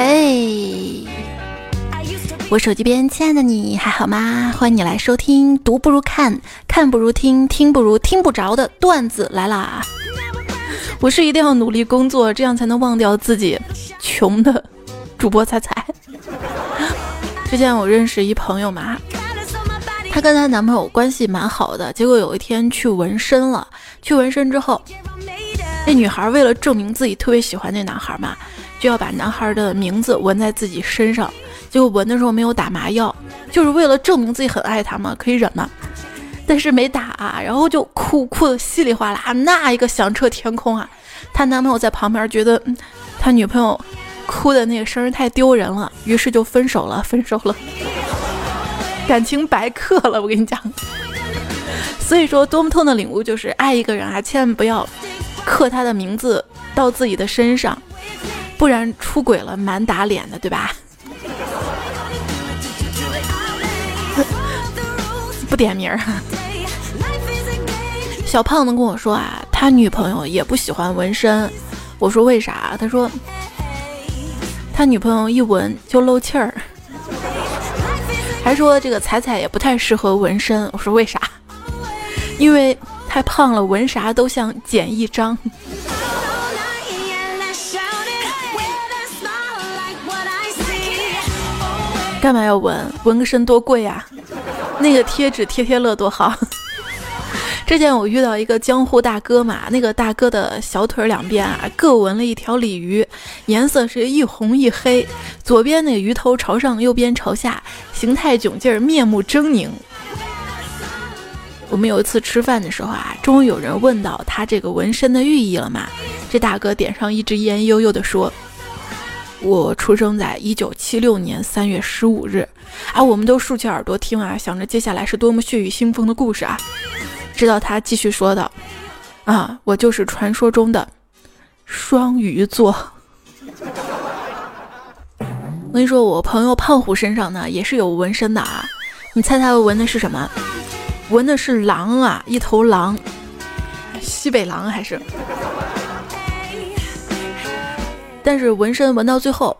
嘿，我手机边亲爱的你还好吗？欢迎你来收听，读不如看，看不如听，听不如听不着的段子来啦！我是一定要努力工作，这样才能忘掉自己穷的主播彩彩。之前我认识一朋友嘛，她跟她男朋友关系蛮好的，结果有一天去纹身了，去纹身之后。那女孩为了证明自己特别喜欢那男孩嘛，就要把男孩的名字纹在自己身上。结果纹的时候没有打麻药，就是为了证明自己很爱他嘛，可以忍嘛。但是没打啊，然后就哭哭的稀里哗啦，那一个响彻天空啊！她男朋友在旁边觉得他女朋友哭的那个声太丢人了，于是就分手了，分手了，感情白刻了。我跟你讲，所以说多么痛的领悟就是爱一个人啊，千万不要。刻他的名字到自己的身上，不然出轨了蛮打脸的，对吧？不点名儿。小胖子跟我说啊，他女朋友也不喜欢纹身。我说为啥？他说他女朋友一纹就漏气儿，还说这个彩彩也不太适合纹身。我说为啥？因为。太胖了，纹啥都像剪一张。干嘛要纹？纹个身多贵呀！那个贴纸贴贴乐多好。之前我遇到一个江湖大哥嘛，那个大哥的小腿两边啊各纹了一条鲤鱼，颜色是一红一黑，左边那个鱼头朝上，右边朝下，形态囧劲儿，面目狰狞。我们有一次吃饭的时候啊，终于有人问到他这个纹身的寓意了嘛？这大哥点上一支烟，悠悠地说：“我出生在一九七六年三月十五日。”啊，我们都竖起耳朵听啊，想着接下来是多么血雨腥风的故事啊！直到他继续说道：“啊，我就是传说中的双鱼座。”我跟你说，我朋友胖虎身上呢也是有纹身的啊，你猜他纹的是什么？纹的是狼啊，一头狼，西北狼还是？但是纹身纹到最后，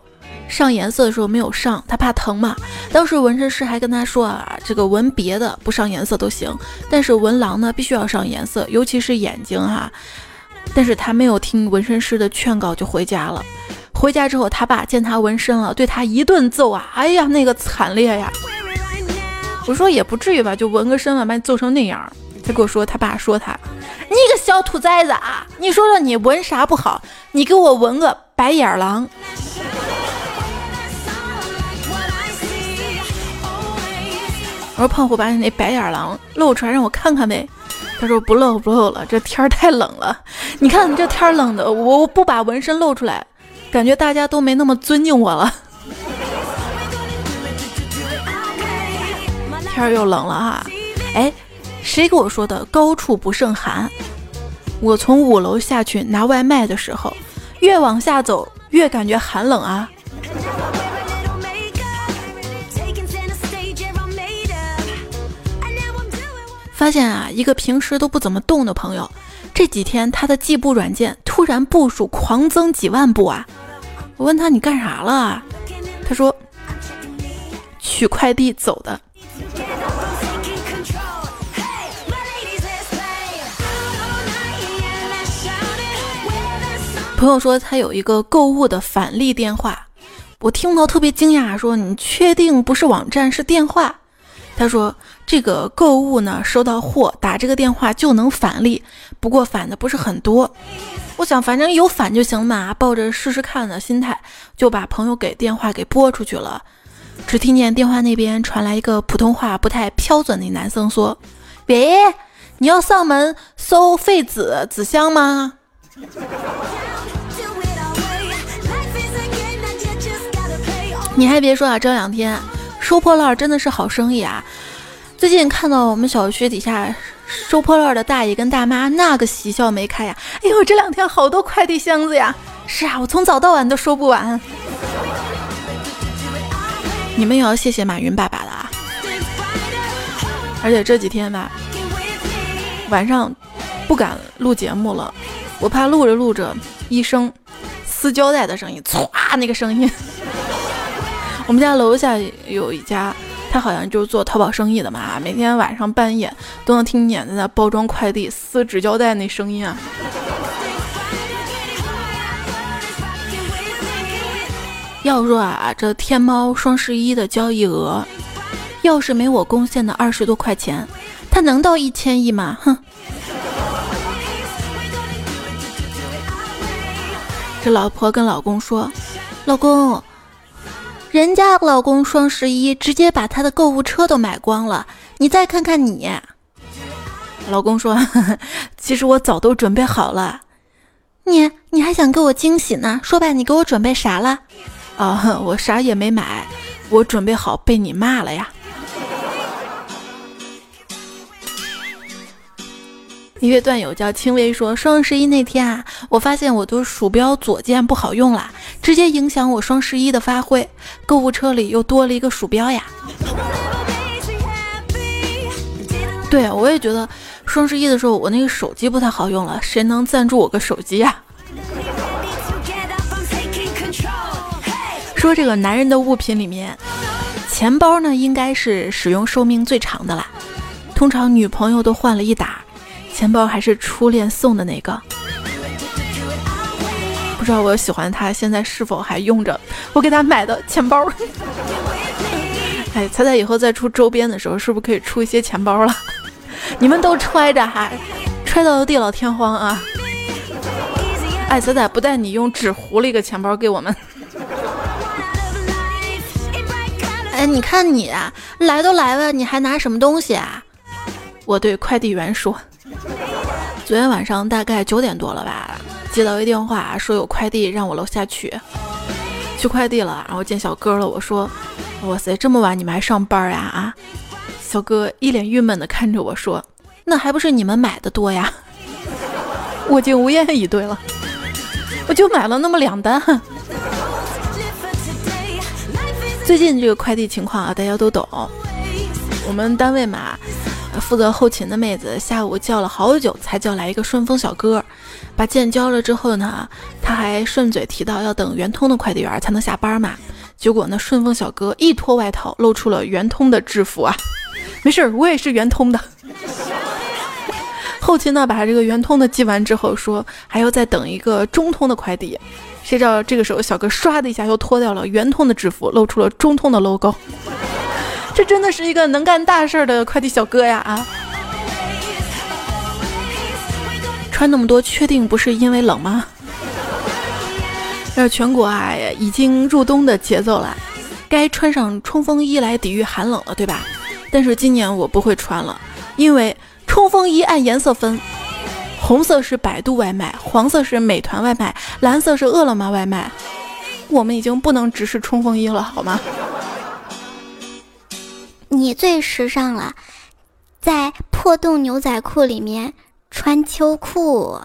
上颜色的时候没有上，他怕疼嘛。当时纹身师还跟他说啊，这个纹别的不上颜色都行，但是纹狼呢必须要上颜色，尤其是眼睛哈。但是他没有听纹身师的劝告就回家了。回家之后，他爸见他纹身了，对他一顿揍啊！哎呀，那个惨烈呀！我说也不至于吧，就纹个身了，把你揍成那样。他跟我说，他爸说他，你个小兔崽子啊！你说说你纹啥不好？你给我纹个白眼狼。我说胖虎，把你那白眼狼露出来让我看看呗。他说不露不露了，这天儿太冷了。你看这天冷的，我我不把纹身露出来，感觉大家都没那么尊敬我了。天又冷了哈，哎，谁给我说的高处不胜寒？我从五楼下去拿外卖的时候，越往下走越感觉寒冷啊。发现啊，一个平时都不怎么动的朋友，这几天他的计步软件突然步数狂增几万步啊！我问他你干啥了？他说取快递走的。朋友说他有一个购物的返利电话，我听到特别惊讶，说你确定不是网站是电话？他说这个购物呢，收到货打这个电话就能返利，不过返的不是很多。我想反正有返就行嘛，抱着试试看的心态，就把朋友给电话给拨出去了。只听见电话那边传来一个普通话不太标准的男生说：“喂，你要上门收废纸纸箱吗？” 你还别说啊，这两天收破烂真的是好生意啊！最近看到我们小区底下收破烂的大爷跟大妈，那个喜笑眉开呀！哎呦，这两天好多快递箱子呀！是啊，我从早到晚都收不完。你们也要谢谢马云爸爸了啊！而且这几天吧，晚上不敢录节目了，我怕录着录着一声撕胶带的声音，歘，那个声音。我们家楼下有一家，他好像就是做淘宝生意的嘛，每天晚上半夜都能听见在那包装快递、撕纸胶带那声音啊。要说啊，这天猫双十一的交易额，要是没我贡献的二十多块钱，它能到一千亿吗？哼！这老婆跟老公说：“老公。”人家老公双十一直接把他的购物车都买光了，你再看看你。老公说：“其实我早都准备好了。”你你还想给我惊喜呢？说吧，你给我准备啥了？啊，我啥也没买，我准备好被你骂了呀。一位段友叫轻微说，双十一那天啊，我发现我的鼠标左键不好用了，直接影响我双十一的发挥。购物车里又多了一个鼠标呀。对，我也觉得双十一的时候我那个手机不太好用了，谁能赞助我个手机呀？说这个男人的物品里面，钱包呢应该是使用寿命最长的啦，通常女朋友都换了一打。钱包还是初恋送的那个，不知道我喜欢他现在是否还用着我给他买的钱包。哎，猜猜以后再出周边的时候，是不是可以出一些钱包了？你们都揣着哈，揣到地老天荒啊！哎，仔仔不带你用纸糊了一个钱包给我们。哎，你看你来都来了，你还拿什么东西啊？我对快递员说。昨天晚上大概九点多了吧，接到一电话，说有快递让我楼下取，取快递了，然后见小哥了。我说：“哇塞，这么晚你们还上班呀？”啊，小哥一脸郁闷的看着我说：“那还不是你们买的多呀？” 我竟无言以对了，我就买了那么两单。最近这个快递情况啊，大家都懂。我们单位嘛。负责后勤的妹子下午叫了好久才叫来一个顺丰小哥，把件交了之后呢，他还顺嘴提到要等圆通的快递员才能下班嘛。结果呢，顺丰小哥一脱外套，露出了圆通的制服啊。没事，我也是圆通的。后勤呢，把这个圆通的寄完之后，说还要再等一个中通的快递。谁知道这个时候小哥唰的一下又脱掉了圆通的制服，露出了中通的 logo。这真的是一个能干大事儿的快递小哥呀！啊，穿那么多，确定不是因为冷吗？这全国啊，已经入冬的节奏了，该穿上冲锋衣来抵御寒冷了，对吧？但是今年我不会穿了，因为冲锋衣按颜色分，红色是百度外卖，黄色是美团外卖，蓝色是饿了么外卖。我们已经不能直视冲锋衣了，好吗？你最时尚了，在破洞牛仔裤里面穿秋裤。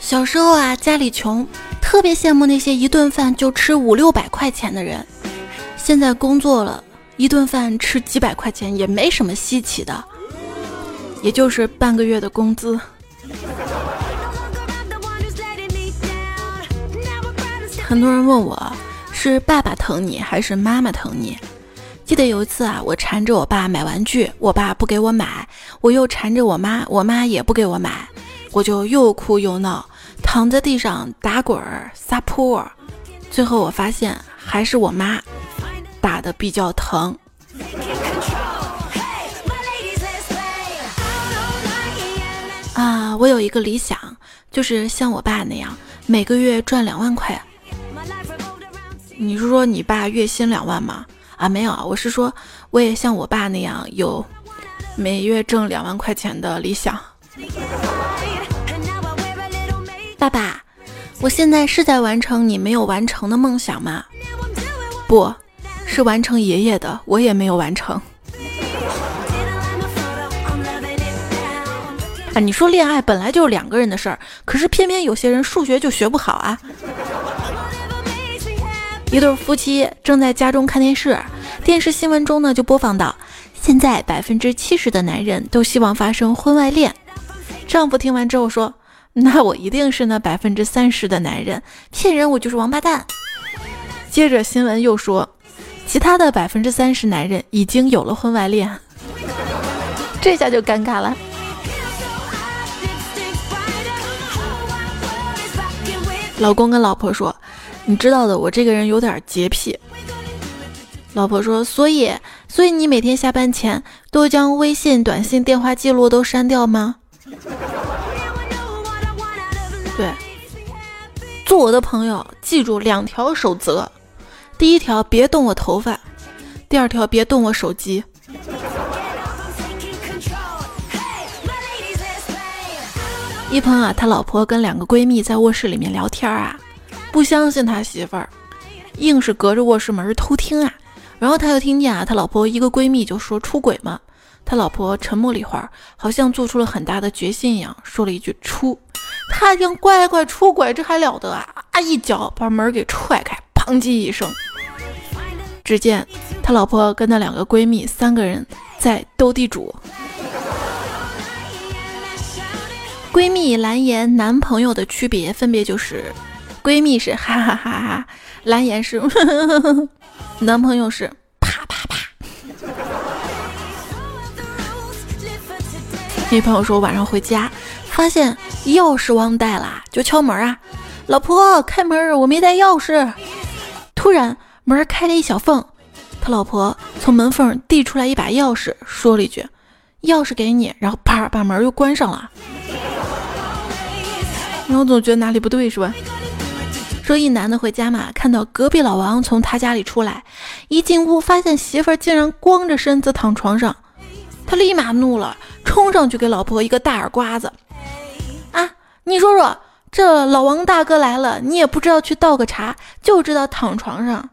小时候啊，家里穷，特别羡慕那些一顿饭就吃五六百块钱的人。现在工作了，一顿饭吃几百块钱也没什么稀奇的，也就是半个月的工资。很多人问我是爸爸疼你还是妈妈疼你？记得有一次啊，我缠着我爸买玩具，我爸不给我买；我又缠着我妈，我妈也不给我买，我就又哭又闹，躺在地上打滚儿撒泼。最后我发现还是我妈打的比较疼。啊，我有一个理想，就是像我爸那样，每个月赚两万块。你是说你爸月薪两万吗？啊，没有，我是说我也像我爸那样有每月挣两万块钱的理想。爸爸，我现在是在完成你没有完成的梦想吗？不是完成爷爷的，我也没有完成。啊，你说恋爱本来就是两个人的事儿，可是偏偏有些人数学就学不好啊。一对夫妻正在家中看电视，电视新闻中呢就播放到，现在百分之七十的男人都希望发生婚外恋，丈夫听完之后说：“那我一定是那百分之三十的男人，骗人我就是王八蛋。”接着新闻又说，其他的百分之三十男人已经有了婚外恋，这下就尴尬了。老公跟老婆说：“你知道的，我这个人有点洁癖。”老婆说：“所以，所以你每天下班前都将微信、短信、电话记录都删掉吗？” 对，做我的朋友，记住两条守则：第一条，别动我头发；第二条，别动我手机。一鹏啊，他老婆跟两个闺蜜在卧室里面聊天啊，不相信他媳妇儿，硬是隔着卧室门偷听啊。然后他又听见啊，他老婆一个闺蜜就说出轨嘛。他老婆沉默了一会儿，好像做出了很大的决心一样，说了一句出。他听乖乖出轨，这还了得啊！啊，一脚把门给踹开，砰叽一声。只见他老婆跟那两个闺蜜三个人在斗地主。闺蜜蓝颜男朋友的区别分别就是，闺蜜是哈哈哈哈，蓝颜是呵呵呵，男朋友是啪啪啪。女朋友说晚上回家发现钥匙忘带了，就敲门啊，老婆开门，我没带钥匙。突然门开了一小缝，他老婆从门缝递出来一把钥匙，说了一句：“钥匙给你。”然后啪把门又关上了。然后总觉得哪里不对，是吧？说一男的回家嘛，看到隔壁老王从他家里出来，一进屋发现媳妇儿竟然光着身子躺床上，他立马怒了，冲上去给老婆一个大耳刮子。啊，你说说，这老王大哥来了，你也不知道去倒个茶，就知道躺床上。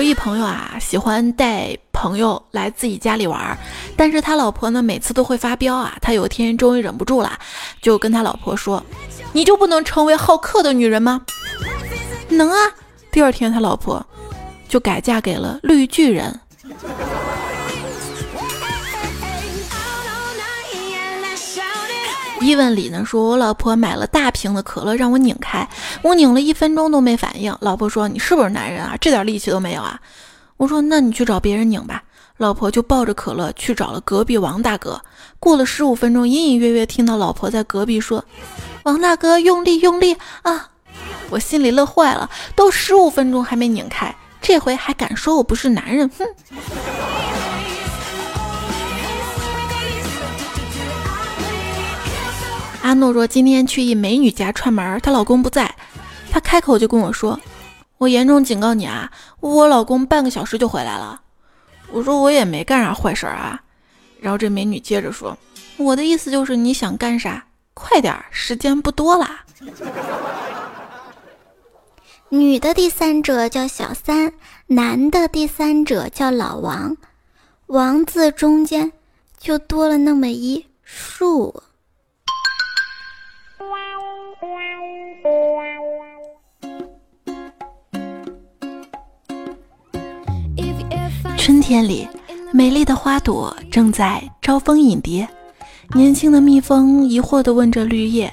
说一朋友啊，喜欢带。朋友来自己家里玩，但是他老婆呢，每次都会发飙啊。他有一天终于忍不住了，就跟他老婆说：“你就不能成为好客的女人吗？” 能啊。第二天他老婆就改嫁给了绿巨人。伊问里呢说：“我老婆买了大瓶的可乐让我拧开，我拧了一分钟都没反应。”老婆说：“你是不是男人啊？这点力气都没有啊？”我说：“那你去找别人拧吧。”老婆就抱着可乐去找了隔壁王大哥。过了十五分钟，隐隐约约听到老婆在隔壁说：“王大哥，用力用力啊！”我心里乐坏了，都十五分钟还没拧开，这回还敢说我不是男人？哼！阿诺说：“今天去一美女家串门，她老公不在，她开口就跟我说。”我严重警告你啊！我老公半个小时就回来了。我说我也没干啥坏事啊。然后这美女接着说：“我的意思就是你想干啥，快点，时间不多啦。”女的第三者叫小三，男的第三者叫老王，王字中间就多了那么一竖。春天里，美丽的花朵正在招蜂引蝶。年轻的蜜蜂疑惑地问着绿叶：“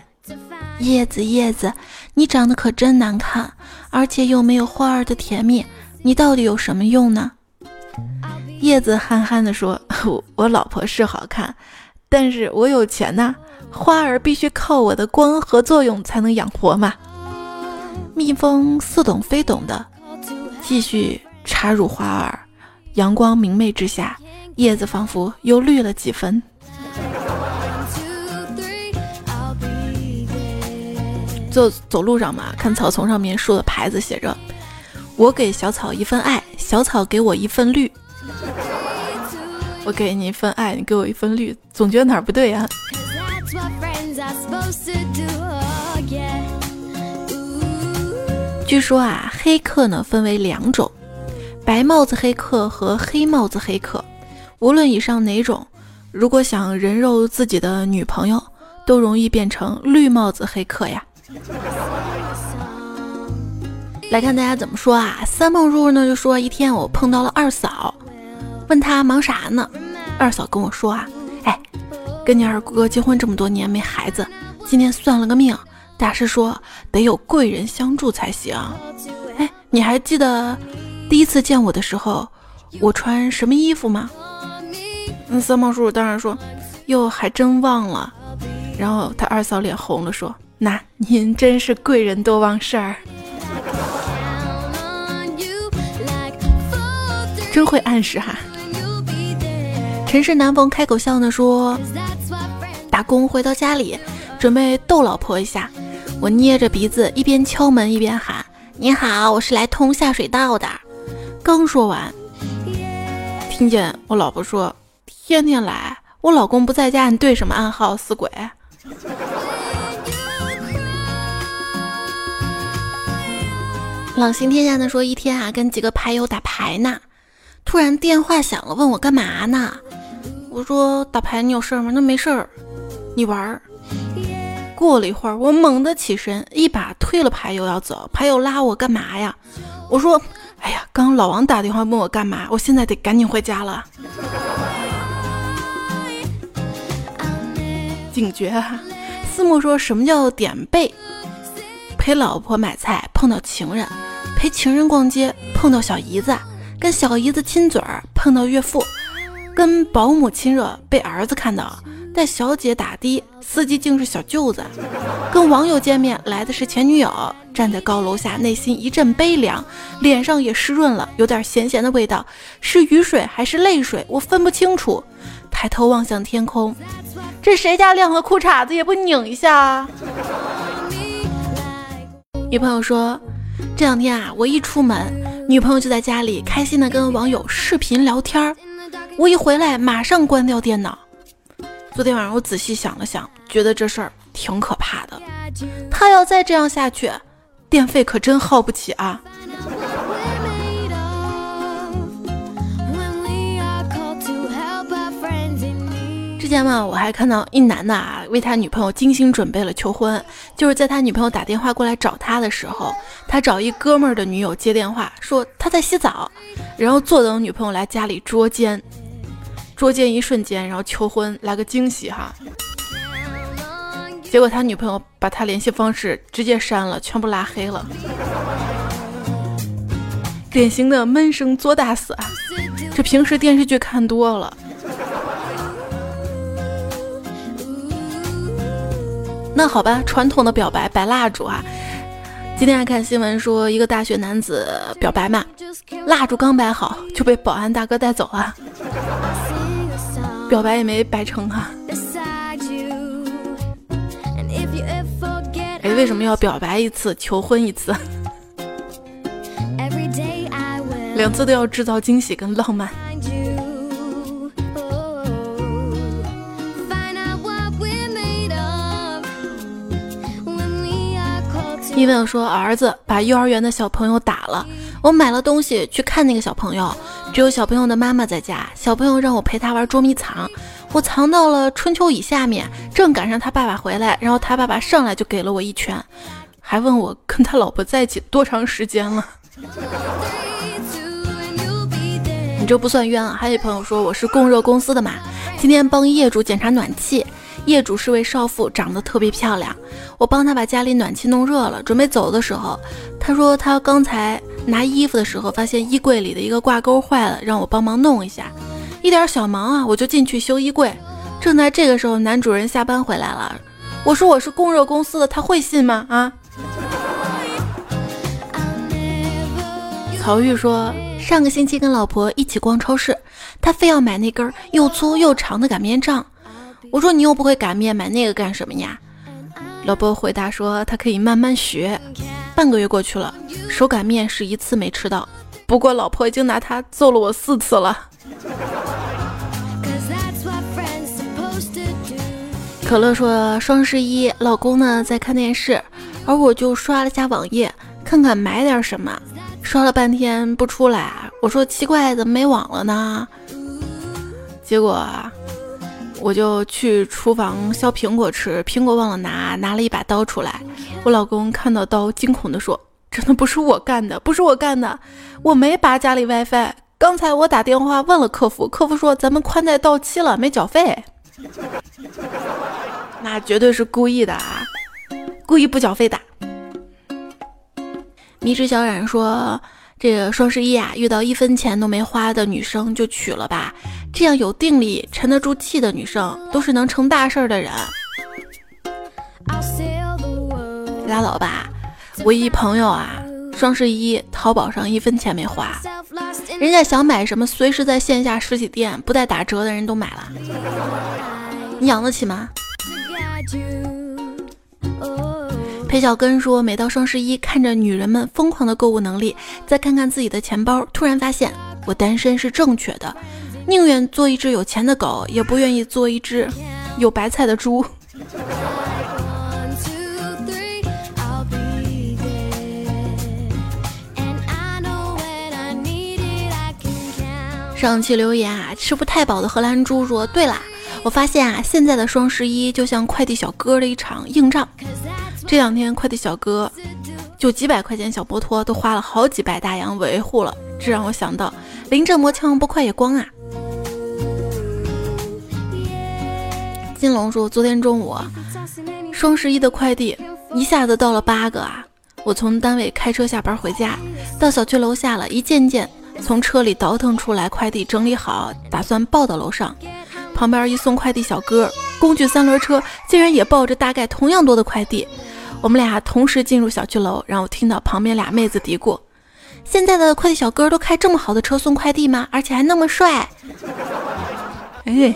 叶子，叶子，你长得可真难看，而且又没有花儿的甜蜜，你到底有什么用呢？”叶子憨憨地说：“我老婆是好看，但是我有钱呐，花儿必须靠我的光合作用才能养活嘛。”蜜蜂似懂非懂的继续插入花儿。阳光明媚之下，叶子仿佛又绿了几分。走走路上嘛，看草丛上面竖的牌子，写着：“我给小草一份爱，小草给我一份绿。”我给你一份爱，你给我一份绿，总觉得哪儿不对呀？据说啊，黑客呢分为两种。白帽子黑客和黑帽子黑客，无论以上哪种，如果想人肉自己的女朋友，都容易变成绿帽子黑客呀。来看大家怎么说啊？三梦入呢就说一天我碰到了二嫂，问他忙啥呢？二嫂跟我说啊，哎，跟你二哥结婚这么多年没孩子，今天算了个命，大师说得有贵人相助才行。哎，你还记得第一次见我的时候，我穿什么衣服吗？嗯，三毛叔叔当然说，哟，还真忘了。然后他二嫂脸红了，说：“那您真是贵人多忘事儿，真会暗示哈。”陈氏南逢开口笑呢，说：“打工回到家里，准备逗老婆一下。我捏着鼻子，一边敲门一边喊：‘你好，我是来通下水道的。’刚说完，听见我老婆说：‘天天来，我老公不在家，你对什么暗号，死鬼？’”朗行天下的说，一天啊，跟几个牌友打牌呢，突然电话响了，问我干嘛呢？我说打牌，你有事吗？那没事儿，你玩儿。过了一会儿，我猛地起身，一把推了牌友要走，牌友拉我干嘛呀？我说，哎呀，刚老王打电话问我干嘛，我现在得赶紧回家了。警觉哈！思慕说什么叫点背？陪老婆买菜碰到情人，陪情人逛街碰到小姨子，跟小姨子亲嘴儿碰到岳父，跟保姆亲热被儿子看到，带小姐打的司机竟是小舅子，跟网友见面来的是前女友，站在高楼下内心一阵悲凉，脸上也湿润了，有点咸咸的味道，是雨水还是泪水？我分不清楚。抬头望向天空。这谁家晾个裤衩子也不拧一下啊？女朋友说，这两天啊，我一出门，女朋友就在家里开心的跟网友视频聊天儿。我一回来，马上关掉电脑。昨天晚上我仔细想了想，觉得这事儿挺可怕的。他要再这样下去，电费可真耗不起啊。之前嘛，我还看到一男的啊，为他女朋友精心准备了求婚，就是在他女朋友打电话过来找他的时候，他找一哥们儿的女友接电话，说他在洗澡，然后坐等女朋友来家里捉奸，捉奸一瞬间，然后求婚来个惊喜哈。结果他女朋友把他联系方式直接删了，全部拉黑了，典型的闷声作大死啊！这平时电视剧看多了。那好吧，传统的表白摆蜡烛啊。今天还看新闻说，一个大学男子表白嘛，蜡烛刚摆好就被保安大哥带走了，表白也没白成啊。哎，为什么要表白一次求婚一次？两次都要制造惊喜跟浪漫。因为我说儿子把幼儿园的小朋友打了，我买了东西去看那个小朋友，只有小朋友的妈妈在家，小朋友让我陪他玩捉迷藏，我藏到了春秋椅下面，正赶上他爸爸回来，然后他爸爸上来就给了我一拳，还问我跟他老婆在一起多长时间了。你这不算冤啊！还有朋友说我是供热公司的嘛，今天帮业主检查暖气。业主是位少妇，长得特别漂亮。我帮她把家里暖气弄热了，准备走的时候，她说她刚才拿衣服的时候发现衣柜里的一个挂钩坏了，让我帮忙弄一下。一点小忙啊，我就进去修衣柜。正在这个时候，男主人下班回来了。我说我是供热公司的，他会信吗？啊？曹玉说，上个星期跟老婆一起逛超市，他非要买那根又粗又长的擀面杖。我说你又不会擀面，买那个干什么呀？老婆回答说他可以慢慢学。半个月过去了，手擀面是一次没吃到，不过老婆已经拿他揍了我四次了。可乐说双十一，老公呢在看电视，而我就刷了下网页，看看买点什么。刷了半天不出来，我说奇怪，怎么没网了呢？结果。我就去厨房削苹果吃，苹果忘了拿，拿了一把刀出来。我老公看到刀，惊恐地说：“真的不是我干的，不是我干的，我没拔家里 WiFi，刚才我打电话问了客服，客服说咱们宽带到期了，没缴费。那绝对是故意的啊，故意不缴费的。迷之小冉说：“这个双十一啊，遇到一分钱都没花的女生就娶了吧，这样有定力、沉得住气的女生，都是能成大事的人。”拉倒吧，我一朋友啊，双十一淘宝上一分钱没花，人家想买什么，随时在线下实体店不带打折的人都买了，你养得起吗？裴小根说，每到双十一，看着女人们疯狂的购物能力，再看看自己的钱包，突然发现我单身是正确的，宁愿做一只有钱的狗，也不愿意做一只有白菜的猪。上期留言啊，吃不太饱的荷兰猪说：“对啦，我发现啊，现在的双十一就像快递小哥的一场硬仗。这两天快递小哥就几百块钱小摩托都花了好几百大洋维护了，这让我想到临阵磨枪不快也光啊。”金龙说：“昨天中午双十一的快递一下子到了八个啊！我从单位开车下班回家，到小区楼下了，一件件。”从车里倒腾出来快递，整理好，打算抱到楼上。旁边一送快递小哥，工具三轮车竟然也抱着大概同样多的快递。我们俩同时进入小区楼，然后听到旁边俩妹子嘀咕：“现在的快递小哥都开这么好的车送快递吗？而且还那么帅？” 哎，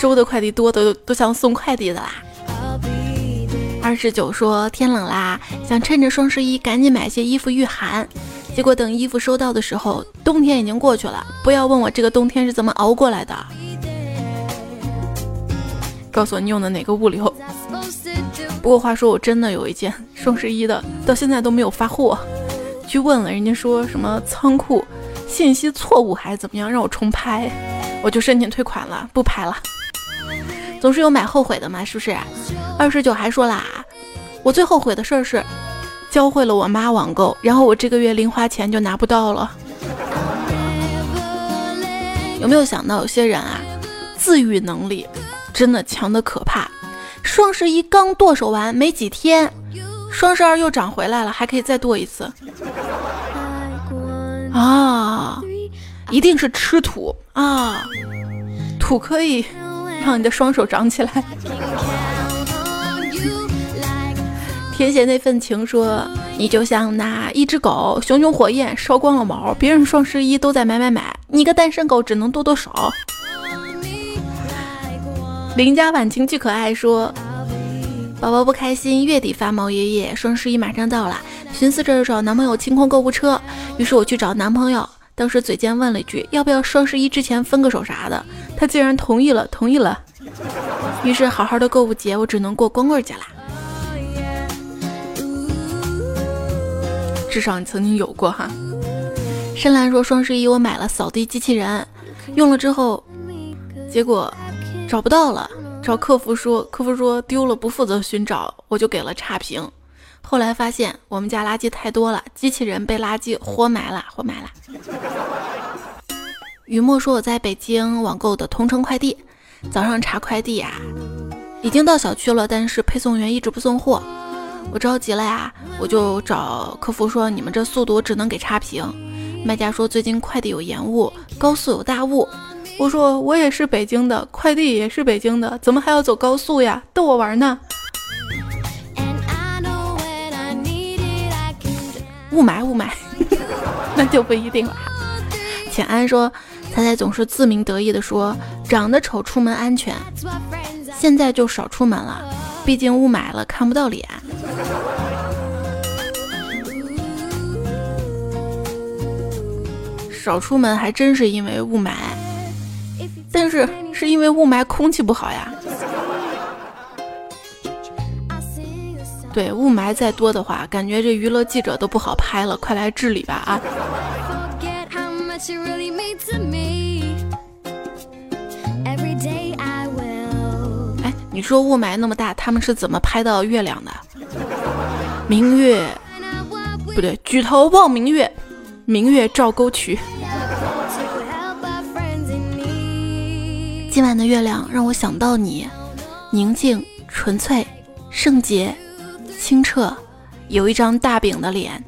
收的快递多的都像送快递的啦。二十九说天冷啦，想趁着双十一赶紧买些衣服御寒。结果等衣服收到的时候，冬天已经过去了。不要问我这个冬天是怎么熬过来的。告诉我你用的哪个物流。不过话说，我真的有一件双十一的，到现在都没有发货。去问了，人家说什么仓库信息错误还是怎么样，让我重拍，我就申请退款了，不拍了。总是有买后悔的嘛，是不是？二十九还说啦，我最后悔的事儿是教会了我妈网购，然后我这个月零花钱就拿不到了。有没有想到有些人啊，自愈能力真的强的可怕？双十一刚剁手完没几天，双十二又涨回来了，还可以再剁一次。啊，一定是吃土啊，土可以 让你的双手长起来。填写那份情说，你就像那一只狗，熊熊火焰烧光了毛，别人双十一都在买买买，你个单身狗只能剁剁手。邻家晚晴巨可爱说，宝宝不开心，月底发毛爷爷，双十一马上到了，寻思着找男朋友清空购物车，于是我去找男朋友，当时嘴尖问了一句，要不要双十一之前分个手啥的，他竟然同意了，同意了，于是好好的购物节，我只能过光棍节啦。至少你曾经有过哈。深蓝说双十一我买了扫地机器人，用了之后，结果找不到了，找客服说，客服说丢了，不负责寻找，我就给了差评。后来发现我们家垃圾太多了，机器人被垃圾活埋了，活埋了。雨墨说我在北京网购的同城快递，早上查快递啊，已经到小区了，但是配送员一直不送货。我着急了呀，我就找客服说：“你们这速度只能给差评。”卖家说：“最近快递有延误，高速有大雾。”我说：“我也是北京的，快递也是北京的，怎么还要走高速呀？逗我玩呢？”雾霾，雾霾，那就不一定了。浅安说：“彩彩总是自鸣得意的说，长得丑出门安全，现在就少出门了，毕竟雾霾了，看不到脸。”少出门还真是因为雾霾，但是是因为雾霾空气不好呀。对，雾霾再多的话，感觉这娱乐记者都不好拍了，快来治理吧啊！哎你说雾霾那么大，他们是怎么拍到月亮的？明月不对，举头望明月，明月照沟渠。今晚的月亮让我想到你，宁静、纯粹、圣洁、清澈，有一张大饼的脸。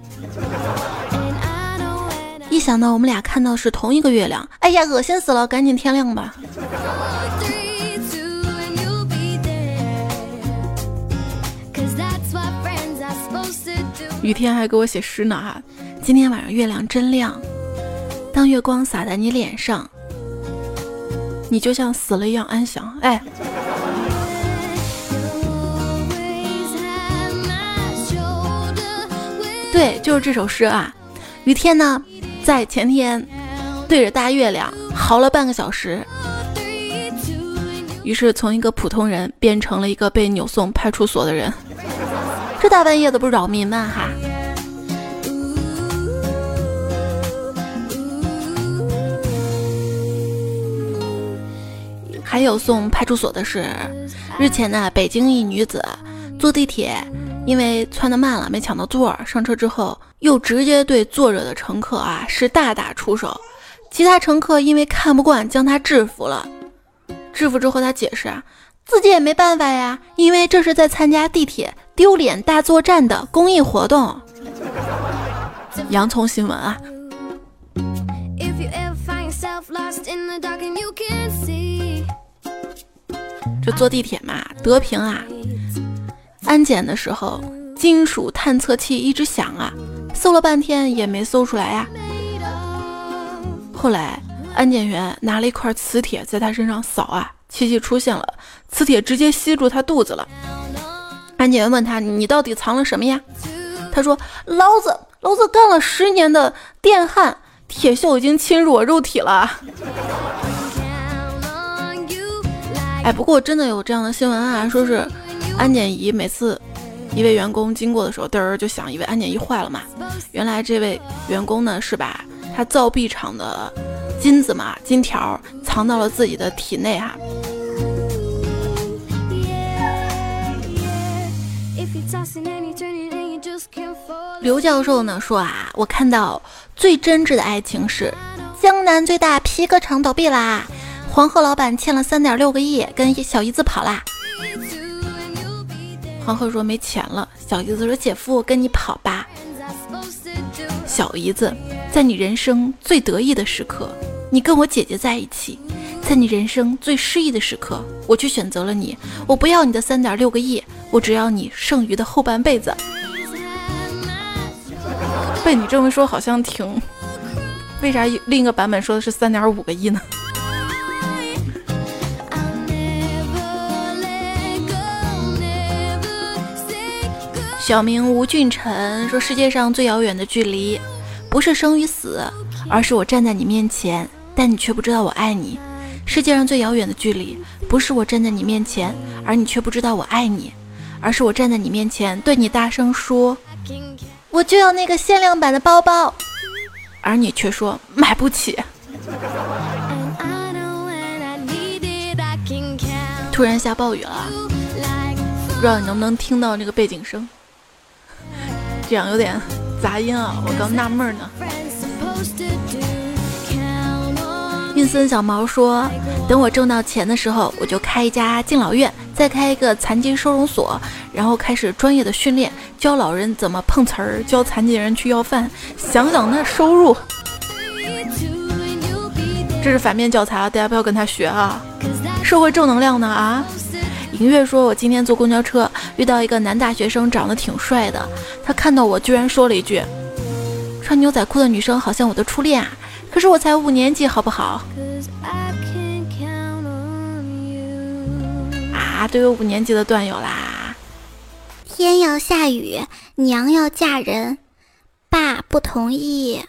一想到我们俩看到是同一个月亮，哎呀，恶心死了！赶紧天亮吧。雨天还给我写诗呢哈，今天晚上月亮真亮，当月光洒在你脸上。你就像死了一样安详，哎，对，就是这首诗啊。雨天呢，在前天对着大月亮嚎了半个小时，于是从一个普通人变成了一个被扭送派出所的人。这大半夜的不扰民吗？哈。还有送派出所的是，日前呢，北京一女子坐地铁，因为窜得慢了，没抢到座儿，上车之后又直接对坐着的乘客啊是大打出手，其他乘客因为看不惯，将他制服了。制服之后，他解释啊，自己也没办法呀，因为这是在参加地铁丢脸大作战的公益活动。洋葱新闻啊。这坐地铁嘛，德平啊，安检的时候金属探测器一直响啊，搜了半天也没搜出来呀。后来安检员拿了一块磁铁在他身上扫啊，奇迹出现了，磁铁直接吸住他肚子了。安检员问他：“你到底藏了什么呀？”他说：“老子老子干了十年的电焊，铁锈已经侵入我肉体了。”哎，不过真的有这样的新闻啊，说是安检仪每次一位员工经过的时候，嘚儿就响，以为安检仪坏了嘛。原来这位员工呢是把他造币厂的金子嘛，金条藏到了自己的体内哈。刘教授呢说啊，我看到最真挚的爱情是江南最大皮革厂倒闭啦。黄鹤老板欠了三点六个亿，跟小姨子跑啦。黄鹤说没钱了，小姨子说姐夫我跟你跑吧。小姨子，在你人生最得意的时刻，你跟我姐姐在一起；在你人生最失意的时刻，我却选择了你。我不要你的三点六个亿，我只要你剩余的后半辈子。被你这么说，好像挺……为啥另一个版本说的是三点五个亿呢？小名吴俊辰说：“世界上最遥远的距离，不是生与死，而是我站在你面前，但你却不知道我爱你。世界上最遥远的距离，不是我站在你面前，而你却不知道我爱你，而是我站在你面前，对你大声说，我就要那个限量版的包包，而你却说买不起。突然下暴雨了，不知道你能不能听到那个背景声。”这样有点杂音啊，我刚纳闷呢。运森小毛说：“等我挣到钱的时候，我就开一家敬老院，再开一个残疾收容所，然后开始专业的训练，教老人怎么碰瓷儿，教残疾人去要饭。想想那收入，这是反面教材啊，大家不要跟他学啊，社会正能量呢啊。”银月说：“我今天坐公交车遇到一个男大学生，长得挺帅的。他看到我，居然说了一句：‘穿牛仔裤的女生好像我的初恋啊！’可是我才五年级，好不好？啊，都有五年级的段友啦！天要下雨，娘要嫁人，爸不同意。”